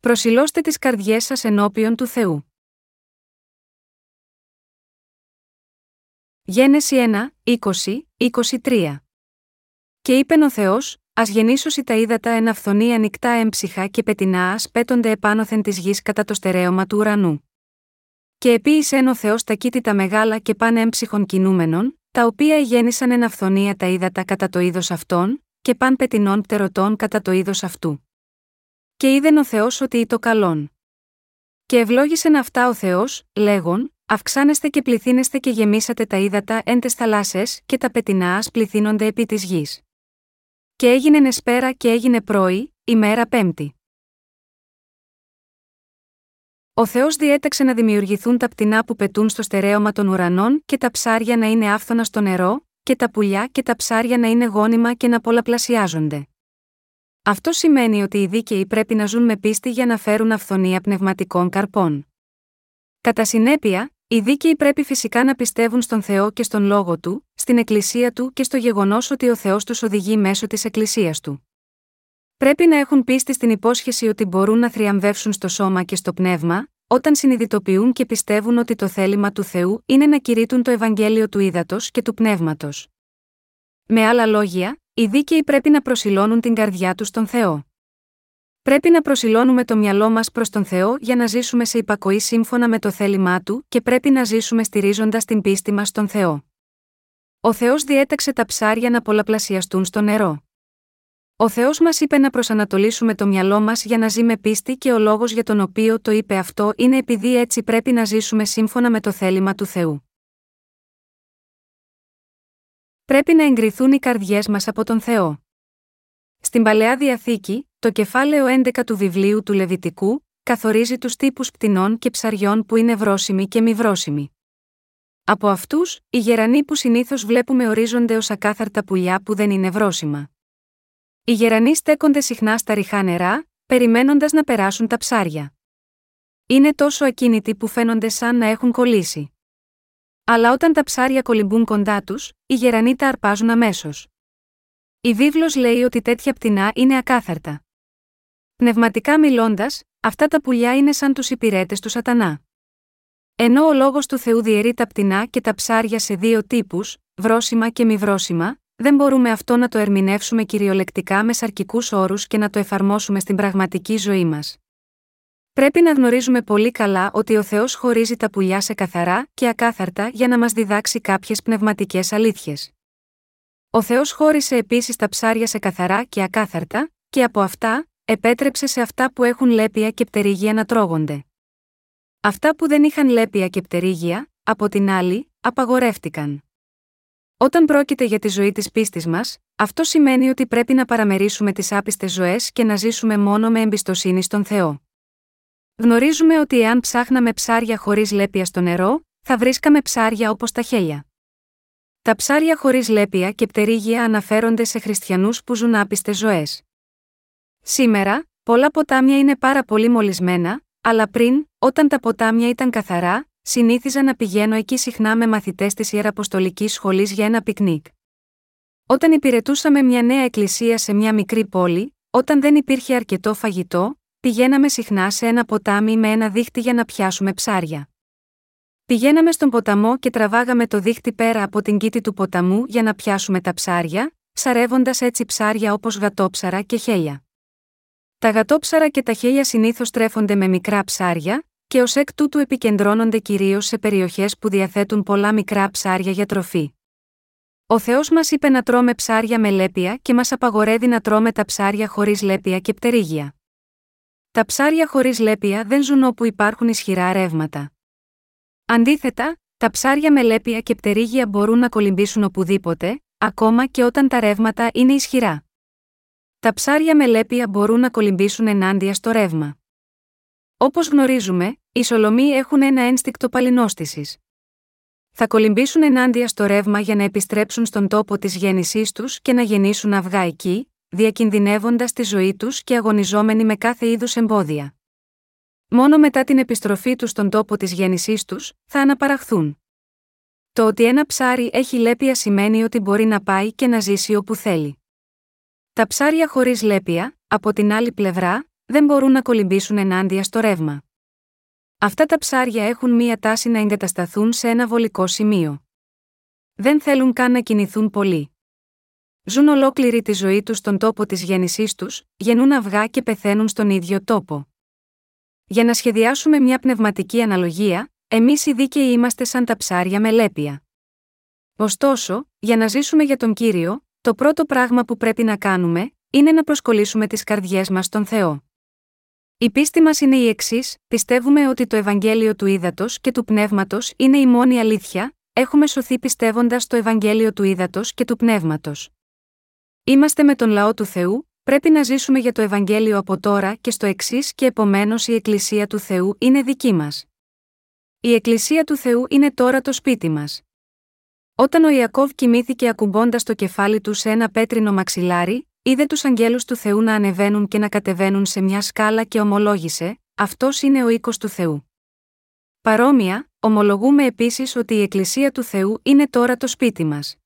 Προσιλώστε τις καρδιές σας ενώπιον του Θεού. Γένεση 1, 20, 23 Και είπεν ο Θεός, Α γεννήσουσι τα ύδατα εν αυθονή ανοιχτά έμψυχα και πετεινά α πέτονται επάνωθεν της γης κατά το στερέωμα του ουρανού. Και επίησεν ο Θεός τα τα μεγάλα και πάνε έμψυχων κινούμενων, τα οποία γέννησαν εν αυθονία τα ύδατα κατά το είδος αυτών, και παν πετεινών πτερωτών κατά το είδος αυτού. Και είδεν ο Θεός ότι το καλόν. Και ευλόγησεν αυτά ο Θεός, λέγον, Αυξάνεστε και πληθύνεστε και γεμίσατε τα ύδατα εν τες θαλάσσες, και τα πετεινά ας πληθύνονται επί της γης. Και έγινε νεσπέρα και έγινε πρωί, ημέρα πέμπτη. Ο Θεός διέταξε να δημιουργηθούν τα πτηνά που πετούν στο στερέωμα των ουρανών και τα ψάρια να είναι άφθονα στο νερό, και τα πουλιά και τα ψάρια να είναι γόνιμα και να πολλαπλασιάζονται. Αυτό σημαίνει ότι οι δίκαιοι πρέπει να ζουν με πίστη για να φέρουν αυθονία πνευματικών καρπών. Κατά συνέπεια, οι δίκαιοι πρέπει φυσικά να πιστεύουν στον Θεό και στον λόγο του, στην Εκκλησία του και στο γεγονός ότι ο Θεός τους οδηγεί μέσω της Εκκλησίας του. Πρέπει να έχουν πίστη στην υπόσχεση ότι μπορούν να θριαμβεύσουν στο σώμα και στο πνεύμα, όταν συνειδητοποιούν και πιστεύουν ότι το θέλημα του Θεού είναι να κηρύττουν το Ευαγγέλιο του ύδατο και του πνεύματος. Με άλλα λόγια, οι δίκαιοι πρέπει να προσιλώνουν την καρδιά τους στον Θεό. Πρέπει να προσιλώνουμε το μυαλό μας προς τον Θεό για να ζήσουμε σε υπακοή σύμφωνα με το θέλημά του και πρέπει να ζήσουμε στηρίζοντας την πίστη μας στον Θεό. Ο Θεός διέταξε τα ψάρια να πολλαπλασιαστούν στο νερό. Ο Θεός μας είπε να προσανατολίσουμε το μυαλό μας για να ζει με πίστη και ο λόγος για τον οποίο το είπε αυτό είναι επειδή έτσι πρέπει να ζήσουμε σύμφωνα με το θέλημα του Θεού. Πρέπει να εγκριθούν οι καρδιές μας από τον Θεό. Στην παλαιά διαθήκη, το κεφάλαιο 11 του βιβλίου του Λεβιτικού, καθορίζει τους τύπους πτηνών και ψαριών που είναι βρόσιμοι και μη βρόσιμοι. Από αυτούς, οι γερανοί που συνήθως βλέπουμε ορίζονται ως ακάθαρτα πουλιά που δεν είναι βρόσιμα. Οι γερανοί στέκονται συχνά στα ριχά νερά, περιμένοντας να περάσουν τα ψάρια. Είναι τόσο ακίνητοι που φαίνονται σαν να έχουν κολλήσει. Αλλά όταν τα ψάρια κολυμπούν κοντά τους, οι γερανοί τα αρπάζουν αμέσως. Η βίβλος λέει ότι τέτοια πτηνά είναι ακάθαρτα. Πνευματικά μιλώντας, αυτά τα πουλιά είναι σαν τους υπηρέτες του Σατανά. Ενώ ο λόγος του Θεού διαιρεί τα πτηνά και τα ψάρια σε δύο τύπους, βρόσιμα και μη βρόσιμα, δεν μπορούμε αυτό να το ερμηνεύσουμε κυριολεκτικά με σαρκικούς όρους και να το εφαρμόσουμε στην πραγματική ζωή μας. Πρέπει να γνωρίζουμε πολύ καλά ότι ο Θεός χωρίζει τα πουλιά σε καθαρά και ακάθαρτα για να μας διδάξει κάποιες πνευματικές αλήθειες. Ο Θεός χώρισε επίσης τα ψάρια σε καθαρά και ακάθαρτα, και από αυτά, επέτρεψε σε αυτά που έχουν λέπια και πτερίγια να τρώγονται. Αυτά που δεν είχαν λέπια και πτερίγια, από την άλλη, απαγορεύτηκαν. Όταν πρόκειται για τη ζωή της πίστης μας, αυτό σημαίνει ότι πρέπει να παραμερίσουμε τις άπιστες ζωές και να ζήσουμε μόνο με εμπιστοσύνη στον Θεό. Γνωρίζουμε ότι εάν ψάχναμε ψάρια χωρίς λέπια στο νερό, θα βρίσκαμε ψάρια όπως τα χέλια. Τα ψάρια χωρίς λέπια και πτερίγια αναφέρονται σε χριστιανούς που ζουν άπιστες ζωές. Σήμερα, πολλά ποτάμια είναι πάρα πολύ μολυσμένα, αλλά πριν, όταν τα ποτάμια ήταν καθαρά, συνήθιζα να πηγαίνω εκεί συχνά με μαθητές της Ιεραποστολικής Σχολής για ένα πικνίκ. Όταν υπηρετούσαμε μια νέα εκκλησία σε μια μικρή πόλη, όταν δεν υπήρχε αρκετό φαγητό, πηγαίναμε συχνά σε ένα ποτάμι με ένα δίχτυ για να πιάσουμε ψάρια. Πηγαίναμε στον ποταμό και τραβάγαμε το δίχτυ πέρα από την κήτη του ποταμού για να πιάσουμε τα ψάρια, ψαρεύοντα έτσι ψάρια όπως γατόψαρα και χέλια. Τα γατόψαρα και τα χέλια συνήθως τρέφονται με μικρά ψάρια, και ως εκ τούτου επικεντρώνονται κυρίως σε περιοχές που διαθέτουν πολλά μικρά ψάρια για τροφή. Ο Θεός μας είπε να τρώμε ψάρια με λέπια και μας απαγορεύει να τρώμε τα ψάρια χωρίς λέπια και πτερίγια. Τα ψάρια χωρίς λέπια δεν ζουν όπου υπάρχουν ισχυρά ρεύματα. Αντίθετα, τα ψάρια με λέπια και πτερίγια μπορούν να κολυμπήσουν οπουδήποτε, ακόμα και όταν τα ρεύματα είναι ισχυρά. Τα ψάρια με λέπια μπορούν να κολυμπήσουν ενάντια στο ρεύμα. Όπως γνωρίζουμε, οι σολομοί έχουν ένα ένστικτο παλινόστησης. Θα κολυμπήσουν ενάντια στο ρεύμα για να επιστρέψουν στον τόπο της γέννησής τους και να γεννήσουν αυγά εκεί, διακινδυνεύοντας τη ζωή τους και αγωνιζόμενοι με κάθε είδους εμπόδια. Μόνο μετά την επιστροφή τους στον τόπο της γέννησής τους, θα αναπαραχθούν. Το ότι ένα ψάρι έχει λέπια σημαίνει ότι μπορεί να πάει και να ζήσει όπου θέλει. Τα ψάρια χωρίς λέπια, από την άλλη πλευρά, δεν μπορούν να κολυμπήσουν ενάντια στο ρεύμα. Αυτά τα ψάρια έχουν μία τάση να εγκατασταθούν σε ένα βολικό σημείο. Δεν θέλουν καν να κινηθούν πολύ. Ζουν ολόκληρη τη ζωή τους στον τόπο της γέννησής τους, γεννούν αυγά και πεθαίνουν στον ίδιο τόπο. Για να σχεδιάσουμε μια πνευματική αναλογία, εμείς οι δίκαιοι είμαστε σαν τα ψάρια με λέπια. Ωστόσο, για να ζήσουμε για τον κύριο, το πρώτο πράγμα που πρέπει να κάνουμε, είναι να προσκολήσουμε τις καρδιές μας στον Θεό. Η πίστη μας είναι η εξής: πιστεύουμε ότι το Ευαγγέλιο του Ήδατος και του Πνεύματος είναι η μόνη αλήθεια, έχουμε σωθεί πιστεύοντας το Ευαγγέλιο του Ήδατος και του Πνεύματος. Είμαστε με τον λαό του Θεού, πρέπει να ζήσουμε για το Ευαγγέλιο από τώρα και στο εξής και επομένως η Εκκλησία του Θεού είναι δική μας. Η Εκκλησία του Θεού είναι τώρα το σπίτι μας. Όταν ο Ιακώβ κοιμήθηκε ακουμπώντας το κεφάλι του σε ένα πέτρινο μαξιλάρι, είδε τους αγγέλους του Θεού να ανεβαίνουν και να κατεβαίνουν σε μια σκάλα και ομολόγησε: Αυτός είναι ο οίκος του Θεού. Παρόμοια, ομολογούμε επίσης ότι η Εκκλησία του Θεού είναι τώρα το σπίτι μας.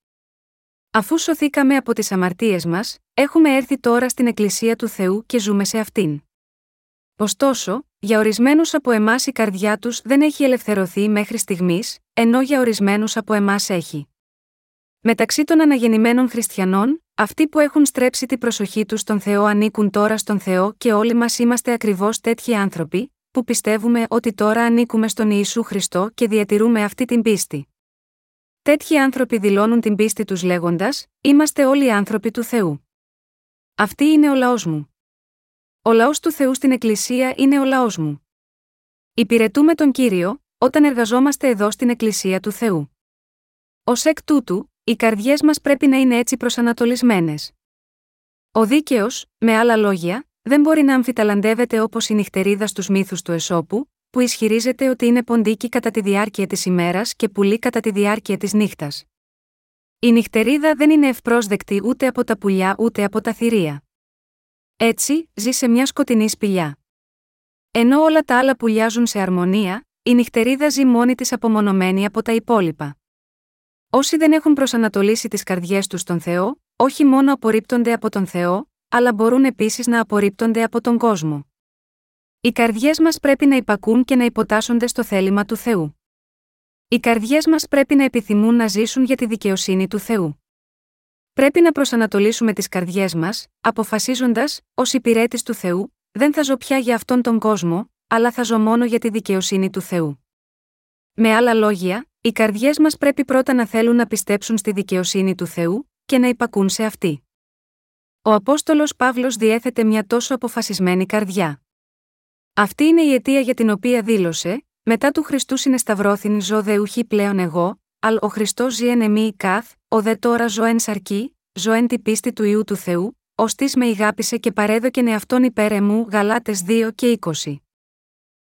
Αφού σωθήκαμε από τις αμαρτίες μας, έχουμε έρθει τώρα στην Εκκλησία του Θεού και ζούμε σε αυτήν. Ωστόσο, για ορισμένους από εμάς η καρδιά τους δεν έχει ελευθερωθεί μέχρι στιγμής, ενώ για ορισμένους από εμάς έχει. Μεταξύ των αναγεννημένων χριστιανών, αυτοί που έχουν στρέψει την προσοχή τους στον Θεό ανήκουν τώρα στον Θεό και όλοι μας είμαστε ακριβώς τέτοιοι άνθρωποι, που πιστεύουμε ότι τώρα ανήκουμε στον Ιησού Χριστό και διατηρούμε αυτή την πίστη. Τέτοιοι άνθρωποι δηλώνουν την πίστη τους λέγοντας: Είμαστε όλοι άνθρωποι του Θεού. Αυτή είναι ο λαός μου. Ο λαός του Θεού στην Εκκλησία είναι ο λαός μου. Υπηρετούμε τον κύριο, όταν εργαζόμαστε εδώ στην Εκκλησία του Θεού. Ω εκ τούτου, οι καρδιές μας πρέπει να είναι έτσι προσανατολισμένες. Ο δίκαιος, με άλλα λόγια, δεν μπορεί να αμφιταλαντεύεται όπως η νυχτερίδα στους μύθους του Εσώπου, που ισχυρίζεται ότι είναι ποντίκι κατά τη διάρκεια της ημέρας και πουλί κατά τη διάρκεια της νύχτας. Η νυχτερίδα δεν είναι ευπρόσδεκτη ούτε από τα πουλιά ούτε από τα θηρία. Έτσι, ζει σε μια σκοτεινή σπηλιά. Ενώ όλα τα άλλα πουλιάζουν σε αρμονία, η νυχτερίδα ζει μόνη της απομονωμένη από τα υπόλοιπα. Όσοι δεν έχουν προσανατολίσει τις καρδιές τους στον Θεό, όχι μόνο απορρίπτονται από τον Θεό, αλλά μπορούν επίσης να απορρίπτονται από τον κόσμο. Οι καρδιές μας πρέπει να υπακούν και να υποτάσσονται στο θέλημα του Θεού. Οι καρδιές μας πρέπει να επιθυμούν να ζήσουν για τη δικαιοσύνη του Θεού. Πρέπει να προσανατολίσουμε τις καρδιές μας, αποφασίζοντας, ως υπηρέτης του Θεού, δεν θα ζω πια για αυτόν τον κόσμο, αλλά θα ζω μόνο για τη δικαιοσύνη του Θεού. Με άλλα λόγια, οι καρδιές μας πρέπει πρώτα να θέλουν να πιστέψουν στη δικαιοσύνη του Θεού και να υπακούν σε αυτή. Ο Απόστολος Παύλος διέθετε μια τόσο αποφασισμένη καρδιά. Αυτή είναι η αιτία για την οποία δήλωσε: Μετά του Χριστού συνεσταυρώθην ζω δε ουχή πλέον εγώ, αλ ο Χριστός ζει εν εμή καθ, ο δε τώρα ζω εν σαρκή, ζω εν την πίστη του ιού του Θεού, ως τη με ηγάπησε και παρέδοκεν εαυτόν υπέρ εμού Γαλάτες 2 και 20.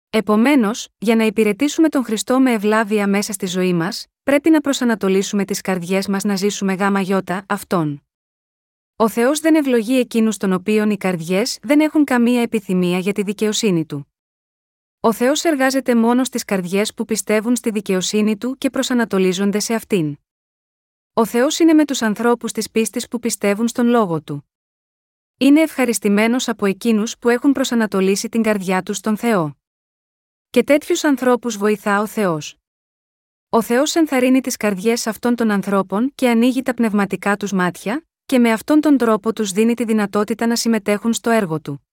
Επομένως, για να υπηρετήσουμε τον Χριστό με ευλάβεια μέσα στη ζωή μας, πρέπει να προσανατολίσουμε τις καρδιές μας να ζήσουμε γάμα γιώτα αυτόν. Ο Θεός δεν ευλογεί εκείνους των οποίων οι καρδιές δεν έχουν καμία επιθυμία για τη δικαιοσύνη του. Ο Θεός εργάζεται μόνος στι καρδιές που πιστεύουν στη δικαιοσύνη του και προσανατολίζονται σε αυτήν. Ο Θεός είναι με τους ανθρώπους της πίστης που πιστεύουν στον λόγο του. Είναι ευχαριστημένος από εκείνους που έχουν προσανατολίσει την καρδιά τους στον Θεό. Και τέτοιους ανθρώπους βοηθά ο Θεός. Ο Θεός ενθαρρύνει τις καρδιές αυτών των ανθρώπων και ανοίγει τα πνευματικά τους μάτια, και με αυτόν τον τρόπο τους δίνει τη δυνατότητα να συμμετέχουν στο έργο του.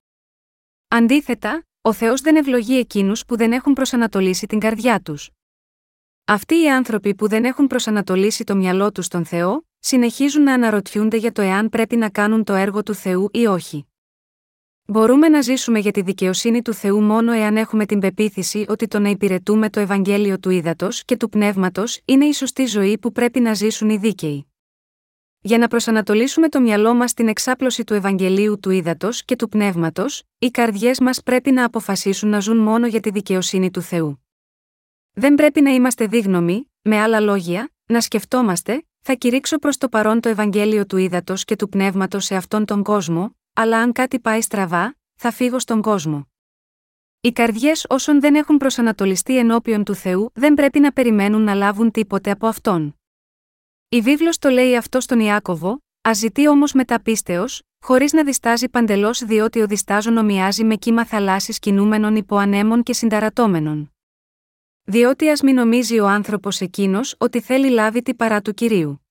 Αντίθετα, ο Θεός δεν ευλογεί εκείνους που δεν έχουν προσανατολίσει την καρδιά τους. Αυτοί οι άνθρωποι που δεν έχουν προσανατολίσει το μυαλό τους στον Θεό, συνεχίζουν να αναρωτιούνται για το εάν πρέπει να κάνουν το έργο του Θεού ή όχι. Μπορούμε να ζήσουμε για τη δικαιοσύνη του Θεού μόνο εάν έχουμε την πεποίθηση ότι το να υπηρετούμε το Ευαγγέλιο του Ήδατος και του Πνεύματος είναι η σωστή ζωή που πρέπει να ζήσουν οι δίκαιοι. Για να προσανατολίσουμε το μυαλό μας στην εξάπλωση του Ευαγγελίου του Ήδατος και του Πνεύματος, οι καρδιές μας πρέπει να αποφασίσουν να ζουν μόνο για τη δικαιοσύνη του Θεού. Δεν πρέπει να είμαστε δίγνωμοι, με άλλα λόγια, να σκεφτόμαστε, θα κηρύξω προς το παρόν το Ευαγγέλιο του Ήδατος και του Πνεύματος σε αυτόν τον κόσμο, αλλά αν κάτι πάει στραβά, θα φύγω στον κόσμο. Οι καρδιές όσων δεν έχουν προσανατολιστεί ενώπιον του Θεού δεν πρέπει να περιμένουν να λάβουν τίποτε από αυτόν. Η βίβλος το λέει αυτό στον Ιάκωβο, α ζητεί όμως μεταπίστεως, χωρίς να διστάζει παντελώς διότι ο διστάζων ομοιάζει με κύμα θαλάσσης κινούμενων υπό ανέμων και συνταρατώμενων. Διότι ας μην νομίζει ο άνθρωπος εκείνος ότι θέλει λάβει τη παρά του κυρίου.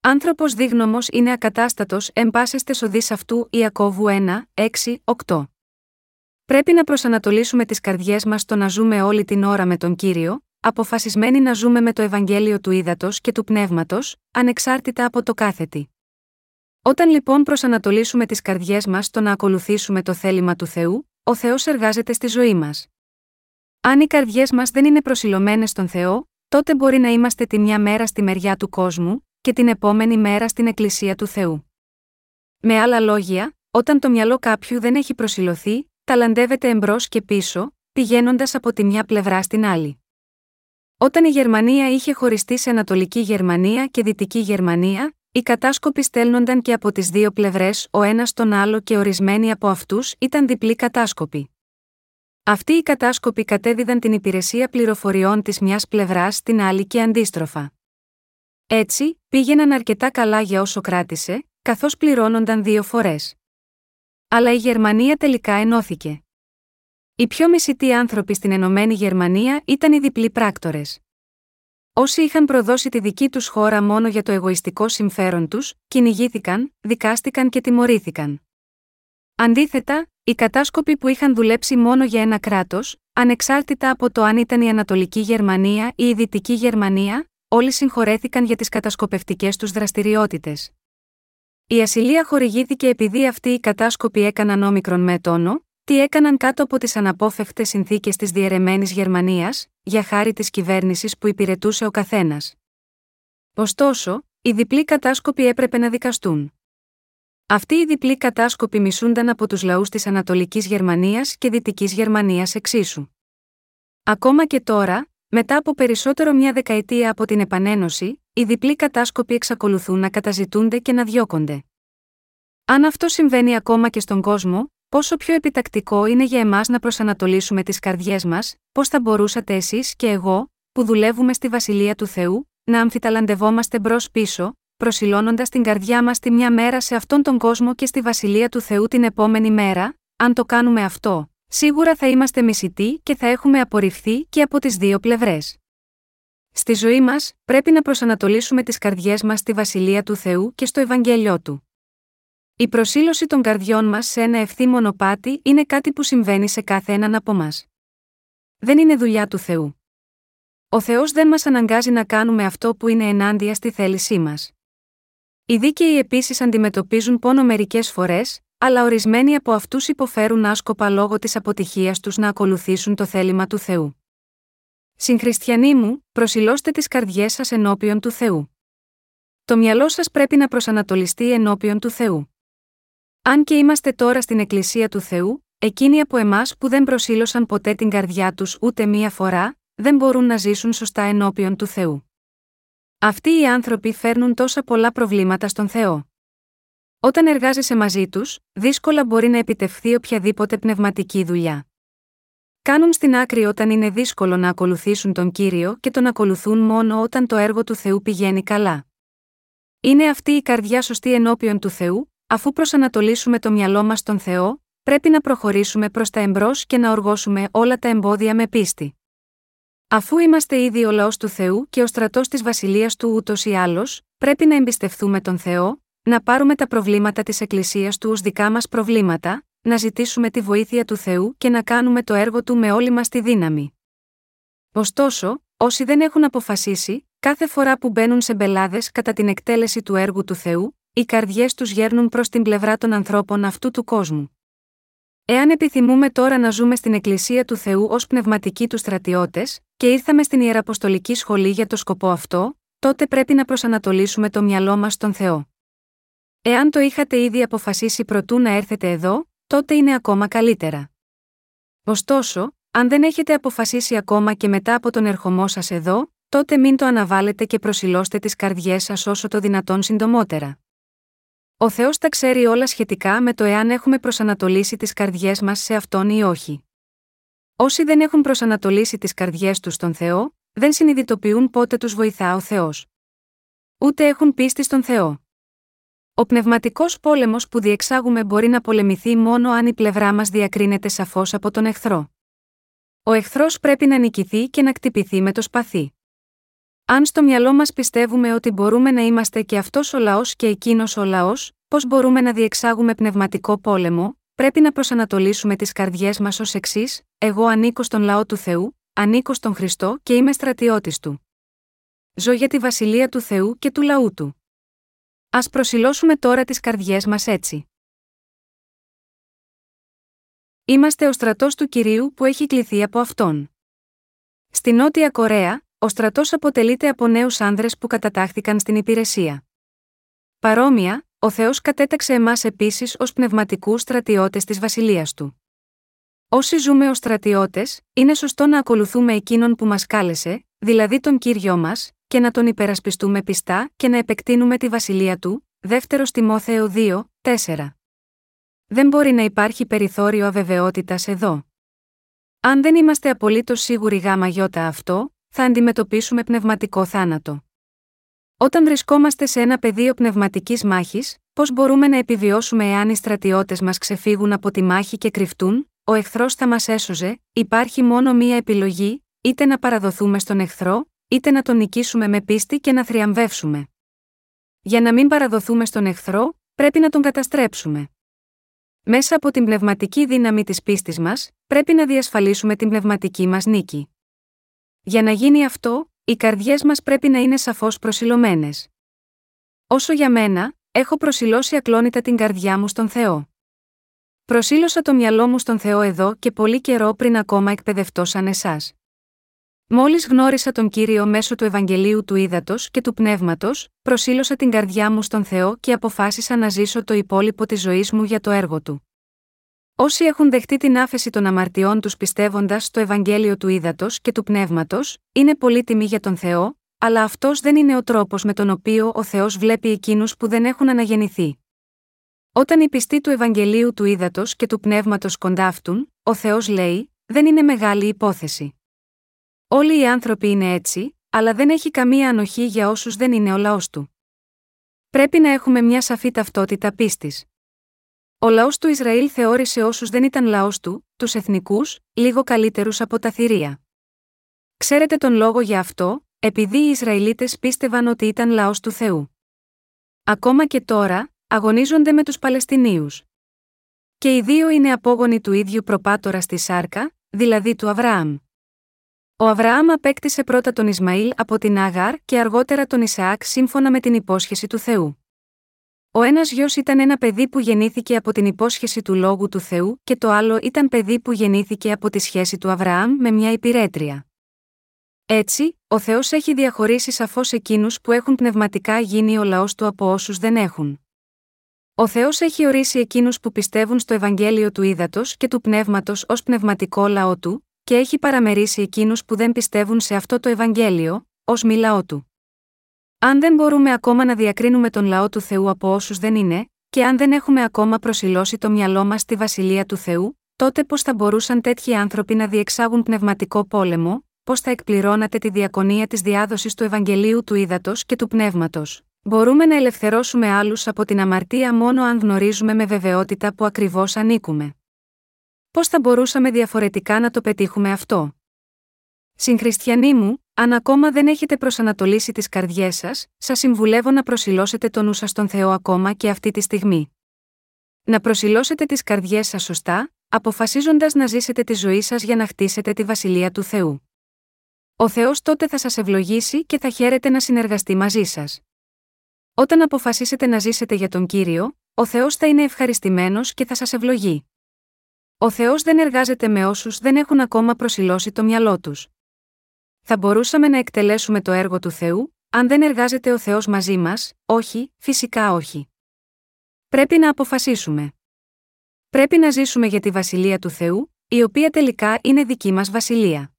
Άνθρωπος δίγνωμος είναι ακατάστατος εν πάσεστε σοδεί αυτού Ιακώβου 1, 6, 8. Πρέπει να προσανατολίσουμε τις καρδιές μας στο να ζούμε όλη την ώρα με τον κύριο, αποφασισμένοι να ζούμε με το Ευαγγέλιο του ύδατο και του πνεύματος, ανεξάρτητα από το κάθετη. Όταν λοιπόν προσανατολίσουμε τις καρδιές μας στο να ακολουθήσουμε το θέλημα του Θεού, ο Θεός εργάζεται στη ζωή μας. Αν οι καρδιές μας δεν είναι προσιλωμένες στον Θεό, τότε μπορεί να είμαστε τη μια μέρα στη μεριά του κόσμου, και την επόμενη μέρα στην Εκκλησία του Θεού. Με άλλα λόγια, όταν το μυαλό κάποιου δεν έχει προσιλωθεί, ταλαντεύεται εμπρός και πίσω, πηγαίνοντας από τη μια πλευρά στην άλλη. Όταν η Γερμανία είχε χωριστεί σε Ανατολική Γερμανία και Δυτική Γερμανία, οι κατάσκοποι στέλνονταν και από τις δύο πλευρές ο ένας τον άλλο και ορισμένοι από αυτούς ήταν διπλοί κατάσκοποι. Αυτοί οι κατάσκοποι κατέδιδαν την υπηρεσία πληροφοριών της μιας πλευράς στην άλλη και αντίστροφα. Έτσι, πήγαιναν αρκετά καλά για όσο κράτησε, καθώς πληρώνονταν δύο φορές. Αλλά η Γερμανία τελικά ενώθηκε. Οι πιο μισητοί άνθρωποι στην Ενωμένη Γερμανία ήταν οι διπλοί πράκτορες. Όσοι είχαν προδώσει τη δική τους χώρα μόνο για το εγωιστικό συμφέρον τους, κυνηγήθηκαν, δικάστηκαν και τιμωρήθηκαν. Αντίθετα, οι κατάσκοποι που είχαν δουλέψει μόνο για ένα κράτος, ανεξάρτητα από το αν ήταν η Ανατολική Γερμανία ή η Δυτική Γερμανία, όλοι συγχωρέθηκαν για τις κατασκοπευτικές τους δραστηριότητες. Η ασυλία χορηγήθηκε επειδή αυτοί οι κατάσκοποι έκαναν όμικρον με τόνο, τι έκαναν κάτω από τις αναπόφευκτες συνθήκες της διαιρεμένης Γερμανίας, για χάρη της κυβέρνησης που υπηρετούσε ο καθένας. Ωστόσο, οι διπλοί κατάσκοποι έπρεπε να δικαστούν. Αυτοί οι διπλοί κατάσκοποι μισούνταν από τους λαούς της Ανατολικής Γερμανίας και Δυτικής Γερμανίας εξίσου. Ακόμα και τώρα, μετά από περισσότερο μια δεκαετία από την επανένωση, οι διπλοί κατάσκοποι εξακολουθούν να καταζητούνται και να διώκονται. Αν αυτό συμβαίνει ακόμα και στον κόσμο, πόσο πιο επιτακτικό είναι για εμάς να προσανατολίσουμε τις καρδιές μας, πώς θα μπορούσατε εσείς και εγώ, που δουλεύουμε στη βασιλεία του Θεού, να αμφιταλαντευόμαστε μπρο-πίσω, προσιλώνοντας την καρδιά μας τη μια μέρα σε αυτόν τον κόσμο και στη βασιλεία του Θεού την επόμενη μέρα, αν το κάνουμε αυτό, σίγουρα θα είμαστε μισητοί και θα έχουμε απορριφθεί και από τις δύο πλευρές. Στη ζωή μας, πρέπει να προσανατολίσουμε τις καρδιές μας στη βασιλεία του Θεού και στο Ευαγγέλιο του. Η προσήλωση των καρδιών μας σε ένα ευθύ μονοπάτι είναι κάτι που συμβαίνει σε κάθε έναν από μας. Δεν είναι δουλειά του Θεού. Ο Θεός δεν μας αναγκάζει να κάνουμε αυτό που είναι ενάντια στη θέλησή μας. Οι δίκαιοι επίσης αντιμετωπίζουν πόνο μερικές φορές, αλλά ορισμένοι από αυτούς υποφέρουν άσκοπα λόγω της αποτυχίας τους να ακολουθήσουν το θέλημα του Θεού. Συγχριστιανοί μου, προσιλώστε τις καρδιές σας ενώπιον του Θεού. Το μυαλό σας πρέπει να προσανατολιστεί ενώπιον του Θεού. Αν και είμαστε τώρα στην Εκκλησία του Θεού, εκείνοι από εμάς που δεν προσήλωσαν ποτέ την καρδιά τους ούτε μία φορά, δεν μπορούν να ζήσουν σωστά ενώπιον του Θεού. Αυτοί οι άνθρωποι φέρνουν τόσα πολλά προβλήματα στον Θεό. Όταν εργάζεσαι μαζί τους, δύσκολα μπορεί να επιτευχθεί οποιαδήποτε πνευματική δουλειά. Κάνουν στην άκρη όταν είναι δύσκολο να ακολουθήσουν τον κύριο και τον ακολουθούν μόνο όταν το έργο του Θεού πηγαίνει καλά. Είναι αυτή η καρδιά σωστή ενώπιον του Θεού, αφού προσανατολίσουμε το μυαλό μας στον Θεό, πρέπει να προχωρήσουμε προς τα εμπρός και να οργώσουμε όλα τα εμπόδια με πίστη. Αφού είμαστε ήδη ο λαός του Θεού και ο στρατός της βασιλείας του ούτως ή άλλως, πρέπει να εμπιστευτούμε τον Θεό, να πάρουμε τα προβλήματα της Εκκλησίας του ως δικά μας προβλήματα, να ζητήσουμε τη βοήθεια του Θεού και να κάνουμε το έργο του με όλη μας τη δύναμη. Ωστόσο, όσοι δεν έχουν αποφασίσει, κάθε φορά που μπαίνουν σε μπελάδες κατά την εκτέλεση του έργου του Θεού, οι καρδιές τους γέρνουν προς την πλευρά των ανθρώπων αυτού του κόσμου. Εάν επιθυμούμε τώρα να ζούμε στην Εκκλησία του Θεού ως πνευματικοί τους στρατιώτες, και ήρθαμε στην Ιεραποστολική Σχολή για το σκοπό αυτό, τότε πρέπει να προσανατολίσουμε το μυαλό μας στον Θεό. Εάν το είχατε ήδη αποφασίσει προτού να έρθετε εδώ, τότε είναι ακόμα καλύτερα. Ωστόσο, αν δεν έχετε αποφασίσει ακόμα και μετά από τον ερχομό σας εδώ, τότε μην το αναβάλλετε και προσιλώστε τις καρδιές σας όσο το δυνατόν συντομότερα. Ο Θεός τα ξέρει όλα σχετικά με το εάν έχουμε προσανατολίσει τις καρδιές μας σε αυτόν ή όχι. Όσοι δεν έχουν προσανατολίσει τις καρδιές τους στον Θεό, δεν συνειδητοποιούν πότε τους βοηθά ο Θεός. Ούτε έχουν πίστη στον Θεό. Ο πνευματικός πόλεμος που διεξάγουμε μπορεί να πολεμηθεί μόνο αν η πλευρά μας διακρίνεται σαφώς από τον εχθρό. Ο εχθρός πρέπει να νικηθεί και να κτυπηθεί με το σπαθί. Αν στο μυαλό μας πιστεύουμε ότι μπορούμε να είμαστε και αυτός ο λαός και εκείνος ο λαός, πώς μπορούμε να διεξάγουμε πνευματικό πόλεμο, πρέπει να προσανατολίσουμε τις καρδιές μας ως εξής: Εγώ ανήκω στον λαό του Θεού, ανήκω στον Χριστό και είμαι στρατιώτης του. Ζω για τη βασιλεία του Θεού και του λαού του. Α προσιλώσουμε τώρα τις καρδιές μας έτσι. Είμαστε ο στρατός του κυρίου που έχει κληθεί από αυτόν. Στη Νότια Κορέα, ο στρατός αποτελείται από νέους άνδρες που κατατάχθηκαν στην υπηρεσία. Παρόμοια, ο Θεός κατέταξε εμάς επίσης ως πνευματικούς στρατιώτες της βασιλείας του. Όσοι ζούμε ως στρατιώτες, είναι σωστό να ακολουθούμε εκείνον που μας κάλεσε, δηλαδή τον κύριο μας, και να τον υπερασπιστούμε πιστά και να επεκτείνουμε τη βασιλεία του. Δεύτερος Τιμόθεο 2, 4. Δεν μπορεί να υπάρχει περιθώριο αβεβαιότητας εδώ. Αν δεν είμαστε απολύτως σίγουροι γάμα γιώτα αυτό, θα αντιμετωπίσουμε πνευματικό θάνατο. Όταν βρισκόμαστε σε ένα πεδίο πνευματικής μάχης, πώς μπορούμε να επιβιώσουμε εάν οι στρατιώτες μας ξεφύγουν από τη μάχη και κρυφτούν, ο εχθρός θα μας έσωζε, υπάρχει μόνο μία επιλογή, είτε να παραδοθούμε στον εχθρό, είτε να τον νικήσουμε με πίστη και να θριαμβεύσουμε. Για να μην παραδοθούμε στον εχθρό, πρέπει να τον καταστρέψουμε. Μέσα από την πνευματική δύναμη της πίστης μας, πρέπει να διασφαλίσουμε την πνευματική μας νίκη. Για να γίνει αυτό, οι καρδιές μας πρέπει να είναι σαφώς προσιλωμένες. Όσο για μένα, έχω προσιλώσει ακλόνητα την καρδιά μου στον Θεό. Προσήλωσα το μυαλό μου στον Θεό εδώ και πολύ καιρό πριν ακόμα εκπαιδευτώ σαν εσάς. Μόλις γνώρισα τον κύριο μέσω του Ευαγγελίου του Ήδατος και του Πνεύματος, προσήλωσα την καρδιά μου στον Θεό και αποφάσισα να ζήσω το υπόλοιπο της ζωής μου για το έργο του. Όσοι έχουν δεχτεί την άφεση των αμαρτιών τους πιστεύοντας στο Ευαγγέλιο του Ήδατος και του Πνεύματος, είναι πολύτιμοι για τον Θεό, αλλά αυτός δεν είναι ο τρόπος με τον οποίο ο Θεός βλέπει εκείνους που δεν έχουν αναγεννηθεί. Όταν οι πιστοί του Ευαγγελίου του Ήδατος και του Πνεύματος κοντάφτουν, ο Θεός λέει: Δεν είναι μεγάλη υπόθεση. Όλοι οι άνθρωποι είναι έτσι, αλλά δεν έχει καμία ανοχή για όσους δεν είναι ο λαός του. Πρέπει να έχουμε μια σαφή ταυτότητα πίστης. Ο λαός του Ισραήλ θεώρησε όσους δεν ήταν λαός του, τους εθνικούς, λίγο καλύτερους από τα θηρία. Ξέρετε τον λόγο για αυτό, επειδή οι Ισραηλίτες πίστευαν ότι ήταν λαός του Θεού. Ακόμα και τώρα, αγωνίζονται με τους Παλαιστινίους. Και οι δύο είναι απόγονοι του ίδιου προπάτορα στη Σάρκα, δηλαδή του Αβραάμ. Ο Αβραάμ απέκτησε πρώτα τον Ισμαήλ από την Άγαρ και αργότερα τον Ισαάκ σύμφωνα με την υπόσχεση του Θεού. Ο ένας γιος ήταν ένα παιδί που γεννήθηκε από την υπόσχεση του λόγου του Θεού και το άλλο ήταν παιδί που γεννήθηκε από τη σχέση του Αβραάμ με μια υπηρέτρια. Έτσι, ο Θεός έχει διαχωρίσει σαφώς εκείνους που έχουν πνευματικά γίνει ο λαός του από όσους δεν έχουν. Ο Θεός έχει ορίσει εκείνους που πιστεύουν στο Ευαγγέλιο του Ήδατος και του Πνεύματος ως πνευματικό λαό του, και έχει παραμερίσει εκείνους που δεν πιστεύουν σε αυτό το Ευαγγέλιο, ως μη λαό του. Αν δεν μπορούμε ακόμα να διακρίνουμε τον λαό του Θεού από όσους δεν είναι, και αν δεν έχουμε ακόμα προσιλώσει το μυαλό μας στη βασιλεία του Θεού, τότε πώς θα μπορούσαν τέτοιοι άνθρωποι να διεξάγουν πνευματικό πόλεμο, πώς θα εκπληρώνατε τη διακονία της διάδοσης του Ευαγγελίου του Ήδατος και του Πνεύματος. Μπορούμε να ελευθερώσουμε άλλους από την αμαρτία μόνο αν γνωρίζουμε με βεβαιότητα που ακριβώς ανήκουμε. Πώς θα μπορούσαμε διαφορετικά να το πετύχουμε αυτό; Συγχριστιανοί μου, αν ακόμα δεν έχετε προσανατολίσει τις καρδιές σας, σας συμβουλεύω να προσιλώσετε τον νου σας στον Θεό ακόμα και αυτή τη στιγμή. Να προσιλώσετε τις καρδιές σας σωστά, αποφασίζοντας να ζήσετε τη ζωή σας για να χτίσετε τη βασιλεία του Θεού. Ο Θεός τότε θα σας ευλογήσει και θα χαίρετε να συνεργαστεί μαζί σας. Όταν αποφασίσετε να ζήσετε για τον κύριο, ο Θεός θα είναι ευχαριστημένος και θα σας ευλογεί. Ο Θεός δεν εργάζεται με όσους δεν έχουν ακόμα προσιλώσει το μυαλό τους. Θα μπορούσαμε να εκτελέσουμε το έργο του Θεού, αν δεν εργάζεται ο Θεός μαζί μας, όχι, φυσικά όχι. Πρέπει να αποφασίσουμε. Πρέπει να ζήσουμε για τη βασιλεία του Θεού, η οποία τελικά είναι δική μας βασιλεία.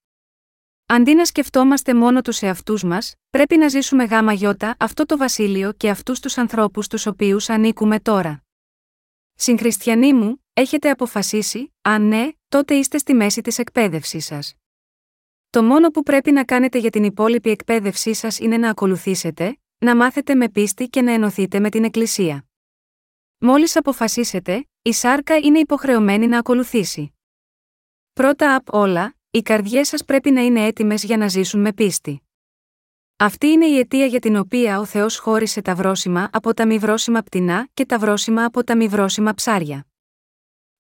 Αντί να σκεφτόμαστε μόνο τους εαυτούς μας, πρέπει να ζήσουμε γάμα γιώτα αυτό το βασίλειο και αυτούς τους ανθρώπους τους οποίους ανήκουμε τώρα. Συγχριστιανοί μου, έχετε αποφασίσει, αν ναι, τότε είστε στη μέση της εκπαίδευσής σας. Το μόνο που πρέπει να κάνετε για την υπόλοιπη εκπαίδευσή σας είναι να ακολουθήσετε, να μάθετε με πίστη και να ενωθείτε με την Εκκλησία. Μόλις αποφασίσετε, η σάρκα είναι υποχρεωμένη να ακολουθήσει. Πρώτα απ' όλα, οι καρδιές σας πρέπει να είναι έτοιμες για να ζήσουν με πίστη. Αυτή είναι η αιτία για την οποία ο Θεός χώρισε τα βρόσιμα από τα μη βρόσιμα πτηνά και τα βρόσιμα από τα μη βρόσιμα ψάρια.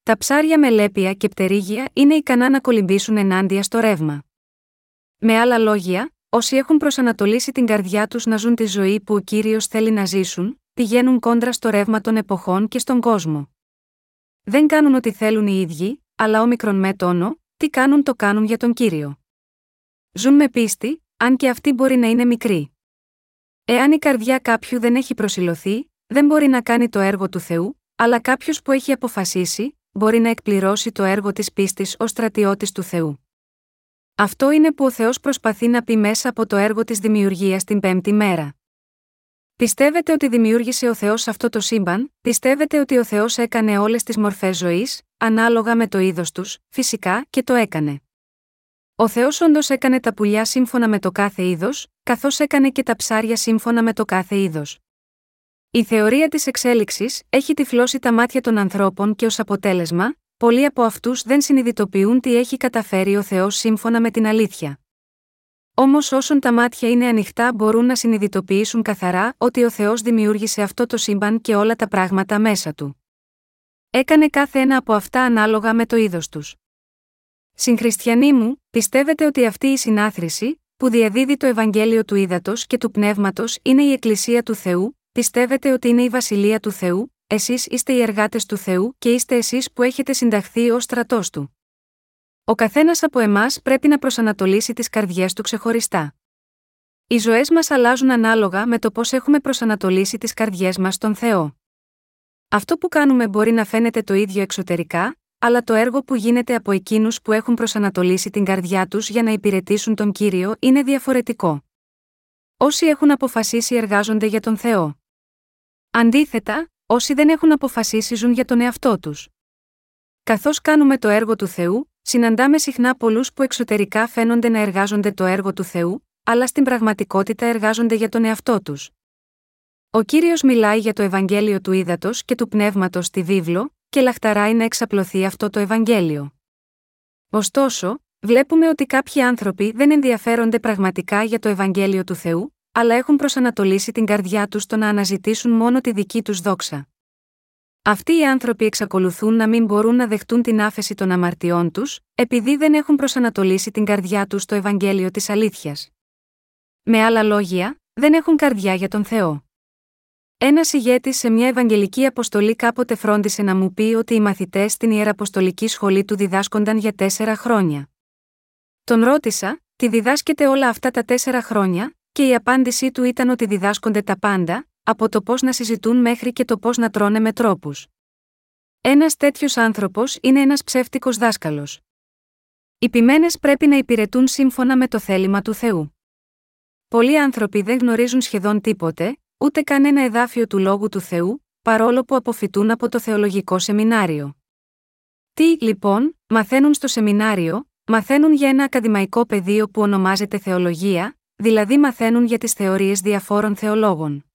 Τα ψάρια με λέπια και πτερίγια είναι ικανά να κολυμπήσουν ενάντια στο ρεύμα. Με άλλα λόγια, όσοι έχουν προσανατολίσει την καρδιά τους να ζουν τη ζωή που ο κύριος θέλει να ζήσουν, πηγαίνουν κόντρα στο ρεύμα των εποχών και στον κόσμο. Δεν κάνουν ό,τι θέλουν οι ίδιοι, αλλά όμικρον με τόνο, τι κάνουν το κάνουν για τον κύριο. Ζουν με πίστη, αν και αυτή μπορεί να είναι μικρή. Εάν η καρδιά κάποιου δεν έχει προσιλωθεί, δεν μπορεί να κάνει το έργο του Θεού, αλλά κάποιος που έχει αποφασίσει, μπορεί να εκπληρώσει το έργο της πίστης ως στρατιώτης του Θεού. Αυτό είναι που ο Θεός προσπαθεί να πει μέσα από το έργο της δημιουργίας την πέμπτη μέρα. Πιστεύετε ότι δημιούργησε ο Θεός αυτό το σύμπαν, πιστεύετε ότι ο Θεός έκανε όλες τις μορφές ζωής, ανάλογα με το είδος τους, φυσικά και το έκανε. Ο Θεός όντως έκανε τα πουλιά σύμφωνα με το κάθε είδος, καθώς έκανε και τα ψάρια σύμφωνα με το κάθε είδος. Η θεωρία της εξέλιξης έχει τυφλώσει τα μάτια των ανθρώπων και ως αποτέλεσμα, πολλοί από αυτούς δεν συνειδητοποιούν τι έχει καταφέρει ο Θεός σύμφωνα με την αλήθεια. Όμως όσον τα μάτια είναι ανοιχτά μπορούν να συνειδητοποιήσουν καθαρά ότι ο Θεός δημιούργησε αυτό το σύμπαν και όλα τα πράγματα μέσα του. Έκανε κάθε ένα από αυτά ανάλογα με το είδος τους. Συγχριστιανοί μου, πιστεύετε ότι αυτή η συνάθρηση, που διαδίδει το Ευαγγέλιο του Ήδατος και του Πνεύματος, είναι η Εκκλησία του Θεού, πιστεύετε ότι είναι η Βασιλεία του Θεού, εσείς είστε οι εργάτες του Θεού και είστε εσείς που έχετε συνταχθεί ως στρατός του. Ο καθένας από εμάς πρέπει να προσανατολίσει τις καρδιές του ξεχωριστά. Οι ζωές μας αλλάζουν ανάλογα με το πώς έχουμε προσανατολίσει τις καρδιές μας στον Θεό. Αυτό που κάνουμε μπορεί να φαίνεται το ίδιο εξωτερικά, αλλά το έργο που γίνεται από εκείνους που έχουν προσανατολίσει την καρδιά τους για να υπηρετήσουν τον κύριο είναι διαφορετικό. Όσοι έχουν αποφασίσει εργάζονται για τον Θεό. Αντίθετα, όσοι δεν έχουν αποφασίσει ζουν για τον εαυτό τους. Καθώς κάνουμε το έργο του Θεού, συναντάμε συχνά πολλούς που εξωτερικά φαίνονται να εργάζονται το έργο του Θεού, αλλά στην πραγματικότητα εργάζονται για τον εαυτό τους. Ο κύριος μιλάει για το Ευαγγέλιο του Ήδατος και του Πνεύματος στη βίβλο, και λαχταράει να εξαπλωθεί αυτό το Ευαγγέλιο. Ωστόσο, βλέπουμε ότι κάποιοι άνθρωποι δεν ενδιαφέρονται πραγματικά για το Ευαγγέλιο του Θεού, αλλά έχουν προσανατολίσει την καρδιά τους στο να αναζητήσουν μόνο τη δική τους δόξα. Αυτοί οι άνθρωποι εξακολουθούν να μην μπορούν να δεχτούν την άφεση των αμαρτιών τους, επειδή δεν έχουν προσανατολίσει την καρδιά τους στο Ευαγγέλιο της αλήθειας. Με άλλα λόγια, δεν έχουν καρδιά για τον Θεό. Ένας ηγέτης σε μια Ευαγγελική αποστολή κάποτε φρόντισε να μου πει ότι οι μαθητές στην Ιεραποστολική σχολή του διδάσκονταν για τέσσερα χρόνια. Τον ρώτησα, τι διδάσκεται όλα αυτά τα τέσσερα χρόνια, και η απάντησή του ήταν ότι διδάσκονται τα πάντα, από το πώς να συζητούν μέχρι και το πώς να τρώνε με τρόπους. Ένας τέτοιος άνθρωπος είναι ένας ψεύτικος δάσκαλος. Οι ποιμένες πρέπει να υπηρετούν σύμφωνα με το θέλημα του Θεού. Πολλοί άνθρωποι δεν γνωρίζουν σχεδόν τίποτε, ούτε κανένα εδάφιο του λόγου του Θεού, παρόλο που αποφυτούν από το θεολογικό σεμινάριο. Τι, λοιπόν, μαθαίνουν στο σεμινάριο, μαθαίνουν για ένα ακαδημαϊκό πεδίο που ονομάζεται θεολογία, δηλαδή μαθαίνουν για τις θεωρίες διαφόρων θεολόγων.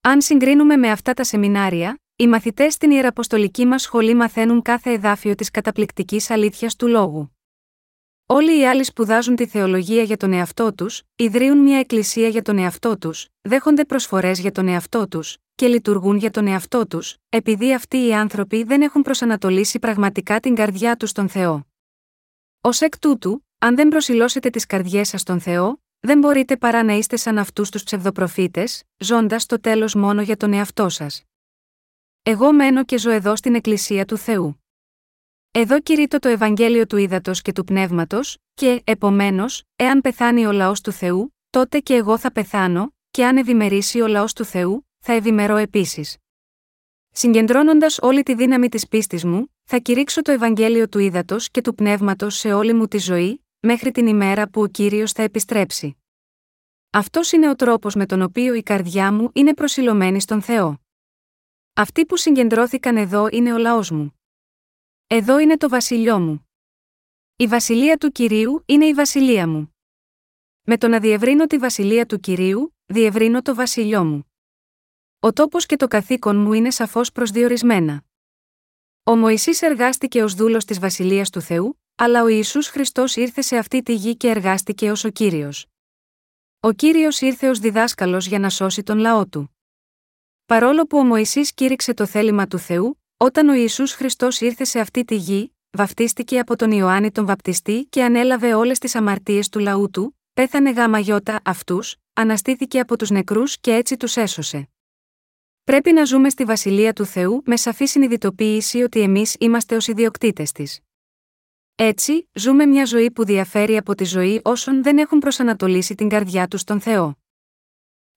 Αν συγκρίνουμε με αυτά τα σεμινάρια, οι μαθητές στην ιεραποστολική μας σχολή μαθαίνουν κάθε εδάφιο της καταπληκτικής αλήθειας του λόγου. Όλοι οι άλλοι σπουδάζουν τη θεολογία για τον εαυτό τους, ιδρύουν μια εκκλησία για τον εαυτό τους, δέχονται προσφορές για τον εαυτό τους και λειτουργούν για τον εαυτό τους, επειδή αυτοί οι άνθρωποι δεν έχουν προσανατολίσει πραγματικά την καρδιά τους στον Θεό. Ω εκ τούτου, αν δεν προσιλώσετε τις καρδιές σας στον Θεό, δεν μπορείτε παρά να είστε σαν αυτούς τους ψευδοπροφήτες, ζώντας το τέλος μόνο για τον εαυτό σας. Εγώ μένω και ζω εδώ στην Εκκλησία του Θεού. Εδώ κηρύττω το Ευαγγέλιο του Ήδατος και του Πνεύματος, και, επομένως, εάν πεθάνει ο λαός του Θεού, τότε και εγώ θα πεθάνω, και αν ευημερήσει ο λαός του Θεού, θα ευημερώ επίσης. Συγκεντρώνοντας όλη τη δύναμη της πίστης μου, θα κηρύξω το Ευαγγέλιο του Ήδατος και του Πνεύματος σε όλη μου τη ζωή, μέχρι την ημέρα που ο κύριος θα επιστρέψει. Αυτός είναι ο τρόπος με τον οποίο η καρδιά μου είναι προσιλωμένη στον Θεό. Αυτοί που συγκεντρώθηκαν εδώ είναι ο λαός μου. Εδώ είναι το βασιλιό μου. Η βασιλεία του κυρίου είναι η βασιλεία μου. Με το να διευρύνω τη βασιλεία του κυρίου, διευρύνω το βασιλιό μου. Ο τόπος και το καθήκον μου είναι σαφώς προσδιορισμένα. Ο Μωυσής εργάστηκε ως δούλος της Βασιλείας του Θεού, αλλά ο Ισού Χριστός ήρθε σε αυτή τη γη και εργάστηκε ως ο κύριος. Ο κύριος ήρθε ως διδάσκαλος για να σώσει τον λαό του. Παρόλο που ο Μωυσής κήρυξε το θέλημα του Θεού, όταν ο Ιησούς Χριστός ήρθε σε αυτή τη γη, βαφτίστηκε από τον Ιωάννη τον Βαπτιστή και ανέλαβε όλες τις αμαρτίες του λαού του, πέθανε γάμα γιώτα αυτούς, αναστήθηκε από τους νεκρούς και έτσι τους έσωσε. Πρέπει να ζούμε στη βασιλεία του Θεού με σαφή συνειδητοποίηση ότι εμείς είμαστε ως ιδιοκτήτες της. Έτσι, ζούμε μια ζωή που διαφέρει από τη ζωή όσων δεν έχουν προσανατολίσει την καρδιά τους στον Θεό.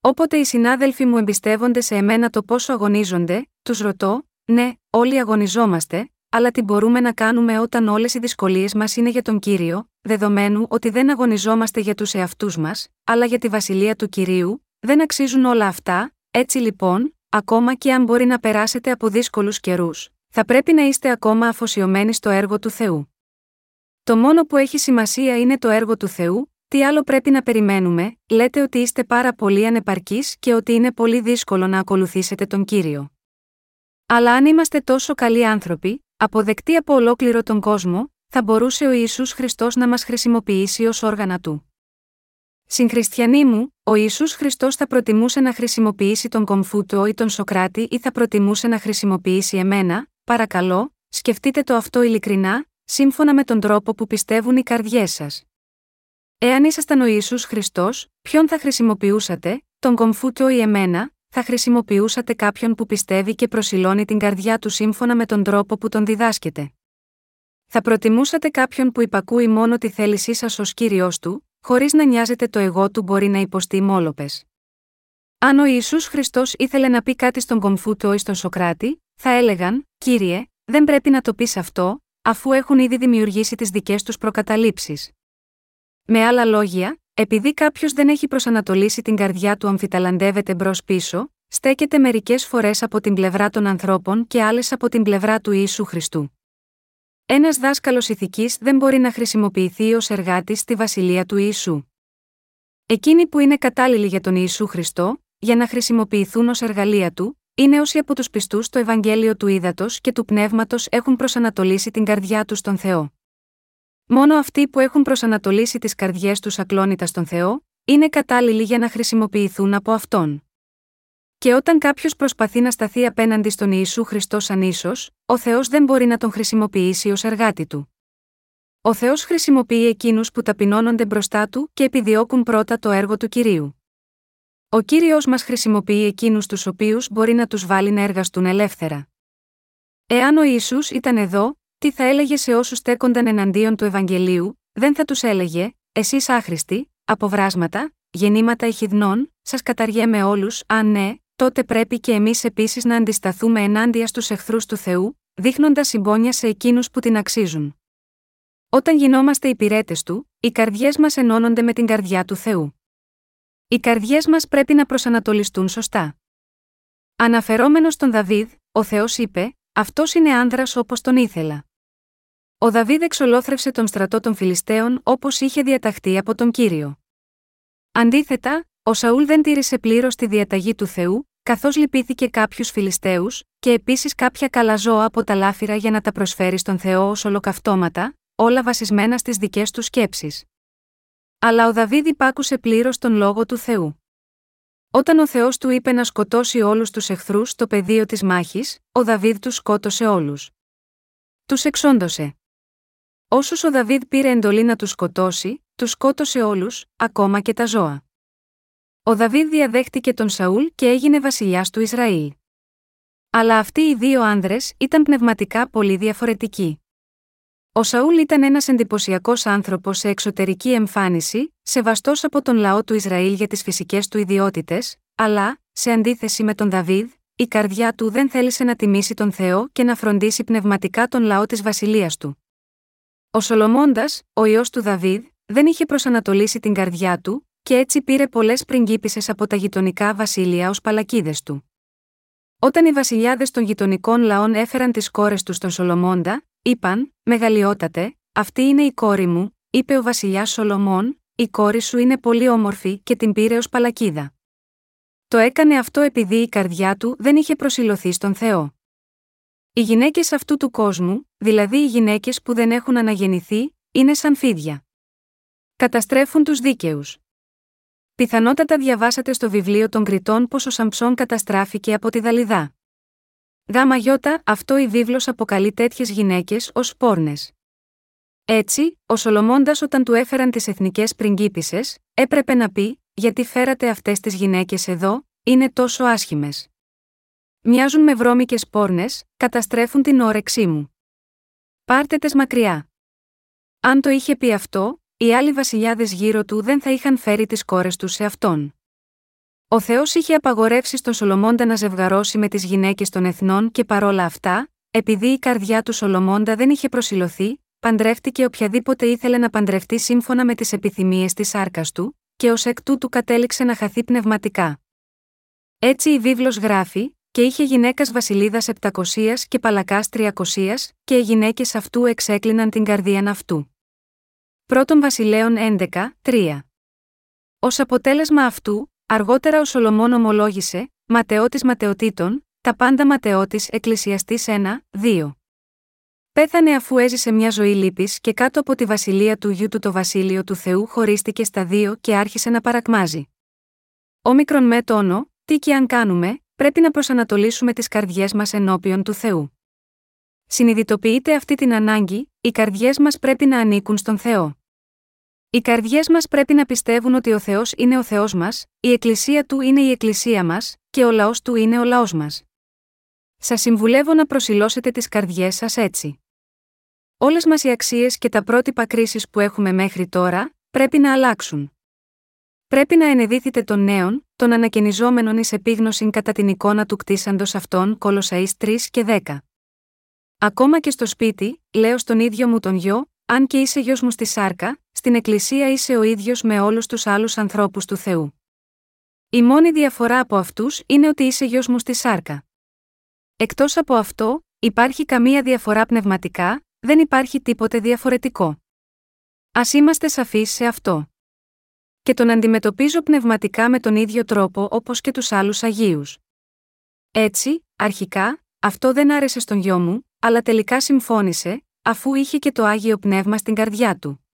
Όποτε οι συνάδελφοι μου εμπιστεύονται σε εμένα το πόσο αγωνίζονται, τους ρωτώ, ναι, όλοι αγωνιζόμαστε, αλλά τι μπορούμε να κάνουμε όταν όλες οι δυσκολίες μας είναι για τον κύριο, δεδομένου ότι δεν αγωνιζόμαστε για τους εαυτούς μας, αλλά για τη βασιλεία του κυρίου, δεν αξίζουν όλα αυτά, έτσι λοιπόν, ακόμα και αν μπορεί να περάσετε από δύσκολους καιρούς, θα πρέπει να είστε ακόμα αφοσιωμένοι στο έργο του Θεού. Το μόνο που έχει σημασία είναι το έργο του Θεού, τι άλλο πρέπει να περιμένουμε, λέτε ότι είστε πάρα πολύ ανεπαρκείς και ότι είναι πολύ δύσκολο να ακολουθήσετε τον κύριο. Αλλά αν είμαστε τόσο καλοί άνθρωποι, αποδεκτοί από ολόκληρο τον κόσμο, θα μπορούσε ο Ισού Χριστός να μας χρησιμοποιήσει ως όργανα του. Συγχριστιανοί μου, ο Ισού Χριστός θα προτιμούσε να χρησιμοποιήσει τον Κομφούτο ή τον Σοκράτη ή θα προτιμούσε να χρησιμοποιήσει εμένα, παρακαλώ, σκεφτείτε το αυτό ειλικρινά, σύμφωνα με τον τρόπο που πιστεύουν οι καρδιές σας. Εάν ήσασταν ο Ισού Χριστός, ποιον θα χρησιμοποιούσατε, τον Κομφούτο ή εμένα, θα χρησιμοποιούσατε κάποιον που πιστεύει και προσιλώνει την καρδιά του σύμφωνα με τον τρόπο που τον διδάσκεται. Θα προτιμούσατε κάποιον που υπακούει μόνο τη θέλησή σας ως κύριος του, χωρίς να νοιάζεται το εγώ του μπορεί να υποστεί μόλοπες. Αν ο Ιησούς Χριστός ήθελε να πει κάτι στον Κομφούτο ή στον Σοκράτη, θα έλεγαν: Κύριε, δεν πρέπει να το πεις αυτό, αφού έχουν ήδη δημιουργήσει τις δικές τους προκαταλήψεις. Με άλλα λόγια, επειδή κάποιος δεν έχει προσανατολίσει την καρδιά του αμφιταλαντεύεται μπρο-πίσω, στέκεται μερικές φορές από την πλευρά των ανθρώπων και άλλες από την πλευρά του Ιησού Χριστού. Ένας δάσκαλος ηθικής δεν μπορεί να χρησιμοποιηθεί ως εργάτης στη βασιλεία του Ιησού. Εκείνοι που είναι κατάλληλοι για τον Ιησού Χριστό, για να χρησιμοποιηθούν ως εργαλεία του, είναι όσοι από τους πιστούς στο Ευαγγέλιο του Ήδατος και του Πνεύματος έχουν προσανατολίσει την καρδιά τους στον Θεό. Μόνο αυτοί που έχουν προσανατολίσει τις καρδιές τους ακλόνητα στον Θεό, είναι κατάλληλοι για να χρησιμοποιηθούν από αυτόν. Και όταν κάποιος προσπαθεί να σταθεί απέναντι στον Ιησού Χριστό σαν ίσω, ο Θεός δεν μπορεί να τον χρησιμοποιήσει ως εργάτη του. Ο Θεός χρησιμοποιεί εκείνους που ταπεινώνονται μπροστά του και επιδιώκουν πρώτα το έργο του κυρίου. Ο κύριος μας χρησιμοποιεί εκείνους τους οποίους μπορεί να τους βάλει να εργαστούν ελεύθερα. Εάν ο Ιησούς ήταν εδώ, τι θα έλεγε σε όσους στέκονταν εναντίον του Ευαγγελίου, δεν θα τους έλεγε, Εσείς άχρηστοι, αποβράσματα, γεννήματα ηχηδνών, σας καταργέμαι όλους, αν ναι, τότε πρέπει και εμείς επίσης να αντισταθούμε ενάντια στους εχθρούς του Θεού, δείχνοντας συμπόνια σε εκείνους που την αξίζουν. Όταν γινόμαστε υπηρέτες του, οι καρδιές μας ενώνονται με την καρδιά του Θεού. Οι καρδιές μας πρέπει να προσανατολιστούν σωστά. Αναφερόμενος στον Δαβίδ, ο Θεός είπε: Αυτός είναι άνδρας όπως τον ήθελα. Ο Δαβίδ εξολόθρευσε τον στρατό των Φιλιστέων όπως είχε διαταχθεί από τον κύριο. Αντίθετα, ο Σαούλ δεν τήρησε πλήρως τη διαταγή του Θεού, καθώς λυπήθηκε κάποιους Φιλιστέου, και επίσης κάποια καλά ζώα από τα λάφυρα για να τα προσφέρει στον Θεό ως ολοκαυτώματα, όλα βασισμένα στις δικές του σκέψεις. Αλλά ο Δαβίδ υπάκουσε πλήρως τον λόγο του Θεού. Όταν ο Θεός του είπε να σκοτώσει όλους τους εχθρούς στο πεδίο της μάχης, ο Δαβίδ τους σκότωσε όλους. Τους εξόντωσε. Όσους ο Δαβίδ πήρε εντολή να τους σκοτώσει, τους σκότωσε όλους, ακόμα και τα ζώα. Ο Δαβίδ διαδέχτηκε τον Σαούλ και έγινε βασιλιάς του Ισραήλ. Αλλά αυτοί οι δύο άνδρες ήταν πνευματικά πολύ διαφορετικοί. Ο Σαούλ ήταν ένας εντυπωσιακός άνθρωπος σε εξωτερική εμφάνιση, σεβαστός από τον λαό του Ισραήλ για τις φυσικές του ιδιότητες, αλλά, σε αντίθεση με τον Δαβίδ, η καρδιά του δεν θέλησε να τιμήσει τον Θεό και να φροντίσει πνευματικά τον λαό της βασιλείας του. Ο Σολομώντας, ο ιό του Δαβίδ, δεν είχε προσανατολίσει την καρδιά του, και έτσι πήρε πολλές πριγκίπισες από τα γειτονικά βασίλεια ως παλακίδες του. Όταν οι βασιλιάδες των γειτονικών λαών έφεραν τις κόρες τους στον Σολομώντα, είπαν: Μεγαλειότατε, αυτή είναι η κόρη μου, είπε ο βασιλιάς Σολομών, η κόρη σου είναι πολύ όμορφη και την πήρε ως παλακίδα. το έκανε αυτό επειδή η καρδιά του δεν είχε προσιλωθεί στον Θεό. Οι γυναίκες αυτού του κόσμου, δηλαδή οι γυναίκες που δεν έχουν αναγεννηθεί, είναι σαν φίδια. Καταστρέφουν τους δίκαιους. Πιθανότατα διαβάσατε στο βιβλίο των Κριτών πω ο Σαμψόν καταστράφηκε από τη Δαλιδά. Γάμα γιώτα, αυτό η βίβλος αποκαλεί τέτοιες γυναίκες ως πόρνες. Έτσι, ο Σολομώντας όταν του έφεραν τις εθνικές πριγκίπισες, έπρεπε να πει: Γιατί φέρατε αυτές τις γυναίκες εδώ, είναι τόσο άσχημες. Μοιάζουν με βρώμικες πόρνες, καταστρέφουν την όρεξή μου. Πάρτε τες μακριά. Αν το είχε πει αυτό, οι άλλοι βασιλιάδες γύρω του δεν θα είχαν φέρει τις κόρες τους σε αυτόν. Ο Θεός είχε απαγορεύσει στον Σολομώντα να ζευγαρώσει με τις γυναίκες των εθνών και παρόλα αυτά, επειδή η καρδιά του Σολομώντα δεν είχε προσιλωθεί, παντρεύτηκε οποιαδήποτε ήθελε να παντρευτεί σύμφωνα με τις επιθυμίες της άρκας του, και ως εκ τούτου κατέληξε να χαθεί πνευματικά. Έτσι η βίβλος γράφει, και είχε γυναίκας βασιλίδας 700 και παλακάς 300, και οι γυναίκες αυτού εξέκλειναν την καρδίαν αυτού. Πρώτον Βασιλέων 11, 3. Ω αποτέλεσμα αυτού, αργότερα ο Σολομών ομολόγησε, ματαιώτης ματαιωτήτων, τα πάντα ματαιώτης Εκκλησιαστής 1, 2. Πέθανε αφού έζησε μια ζωή λύπης και κάτω από τη βασιλεία του γιού του το βασίλειο του Θεού χωρίστηκε στα δύο και άρχισε να παρακμάζει. Όμικρον με τόνο, τι και αν κάνουμε, πρέπει να προσανατολίσουμε τις καρδιές μας ενώπιον του Θεού. Συνειδητοποιείτε αυτή την ανάγκη, οι καρδιές μας πρέπει να ανήκουν στον Θεό. Οι καρδιές μας πρέπει να πιστεύουν ότι ο Θεός είναι ο Θεός μας, η Εκκλησία του είναι η Εκκλησία μας, και ο λαός του είναι ο λαός μας. Σας συμβουλεύω να προσιλώσετε τις καρδιές σας έτσι. Όλες μας οι αξίες και τα πρότυπα κρίσης που έχουμε μέχρι τώρα, πρέπει να αλλάξουν. Πρέπει να ενεδίθετε των νέων, των ανακαινιζόμενων εις επίγνωση κατά την εικόνα του κτίσαντος αυτών Κολοσαεί 3 και 10. Ακόμα και στο σπίτι, λέω στον ίδιο μου τον γιο, αν και είσαι γιος μου στη σάρκα, στην εκκλησία είσαι ο ίδιος με όλους τους άλλους ανθρώπους του Θεού. Η μόνη διαφορά από αυτούς είναι ότι είσαι γιος μου στη σάρκα. Εκτός από αυτό, υπάρχει καμία διαφορά πνευματικά, δεν υπάρχει τίποτε διαφορετικό. Α είμαστε σαφείς σε αυτό. Και τον αντιμετωπίζω πνευματικά με τον ίδιο τρόπο όπως και τους άλλους Αγίους. Έτσι, αρχικά, αυτό δεν άρεσε στον γιο μου, αλλά τελικά συμφώνησε, αφού είχε και το άγιο πνεύμα στην καρδιά του.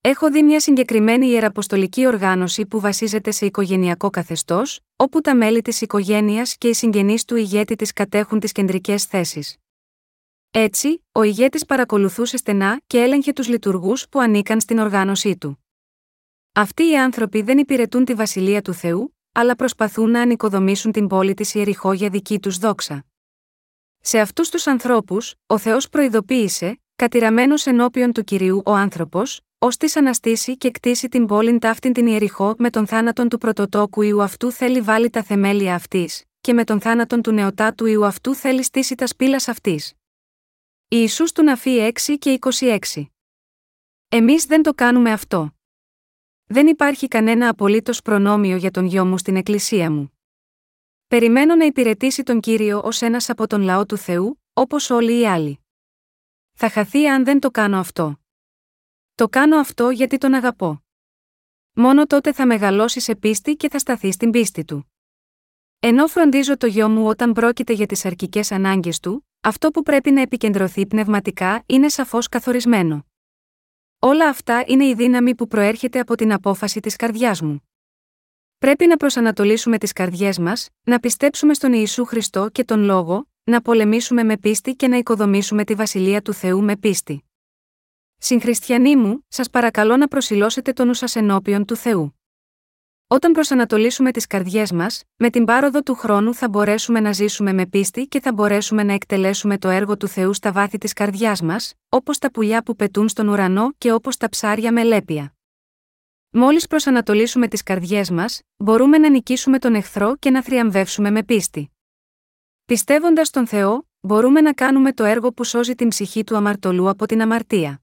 Έχω δει μια συγκεκριμένη ιεραποστολική οργάνωση που βασίζεται σε οικογενειακό καθεστώς, όπου τα μέλη της οικογένειας και οι συγγενείς του ηγέτη της κατέχουν τις κεντρικές θέσεις. Έτσι, ο ηγέτης παρακολουθούσε στενά και έλεγχε τους λειτουργούς που ανήκαν στην οργάνωσή του. Αυτοί οι άνθρωποι δεν υπηρετούν τη βασιλεία του Θεού, αλλά προσπαθούν να ανοικοδομήσουν την πόλη της Ιεριχώ για δική τους δόξα. Σε αυτούς τους ανθρώπους, ο Θεός προειδοποίησε, κατηραμένος ενώπιον του κυρίου ο άνθρωπος, ως τη αναστήσει και κτίσει την πόλην ταύτην την Ιεριχώ με τον θάνατον του πρωτοτόκου ιού αυτού θέλει βάλει τα θεμέλια αυτής, και με τον θάνατον του νεοτάτου ιού αυτού θέλει στήσει τα σπήλας αυτής. Ιησούς του Ναφή 6 και 26. Εμείς δεν το κάνουμε αυτό. Δεν υπάρχει κανένα απολύτως προνόμιο για τον γιο μου στην εκκλησία μου. Περιμένω να υπηρετήσει τον κύριο ως ένας από τον λαό του Θεού, όπως όλοι οι άλλοι. Θα χαθεί αν δεν το κάνω αυτό. Το κάνω αυτό γιατί τον αγαπώ. Μόνο τότε θα μεγαλώσεις σε πίστη και θα σταθείς στην πίστη του. Ενώ φροντίζω το γιο μου όταν πρόκειται για τις αρκικέ ανάγκες του, αυτό που πρέπει να επικεντρωθεί πνευματικά είναι σαφώς καθορισμένο. Όλα αυτά είναι η δύναμη που προέρχεται από την απόφαση της καρδιάς μου. Πρέπει να προσανατολίσουμε τις καρδιές μας, να πιστέψουμε στον Ιησού Χριστό και τον λόγο, να πολεμήσουμε με πίστη και να οικοδομήσουμε τη βασιλεία του Θεού με πίστη. Συγχριστιανοί μου, σας παρακαλώ να προσιλώσετε τον νου σας ενώπιον του Θεού. Όταν προσανατολίσουμε τις καρδιές μας, με την πάροδο του χρόνου θα μπορέσουμε να ζήσουμε με πίστη και θα μπορέσουμε να εκτελέσουμε το έργο του Θεού στα βάθη της καρδιάς μας, όπως τα πουλιά που πετούν στον ουρανό και όπως τα ψάρια με λέπια. Μόλις προσανατολίσουμε τις καρδιές μας, μπορούμε να νικήσουμε τον εχθρό και να θριαμβεύσουμε με πίστη. Πιστεύοντας τον Θεό, μπορούμε να κάνουμε το έργο που σώζει την ψυχή του αμαρτωλού από την αμαρτία.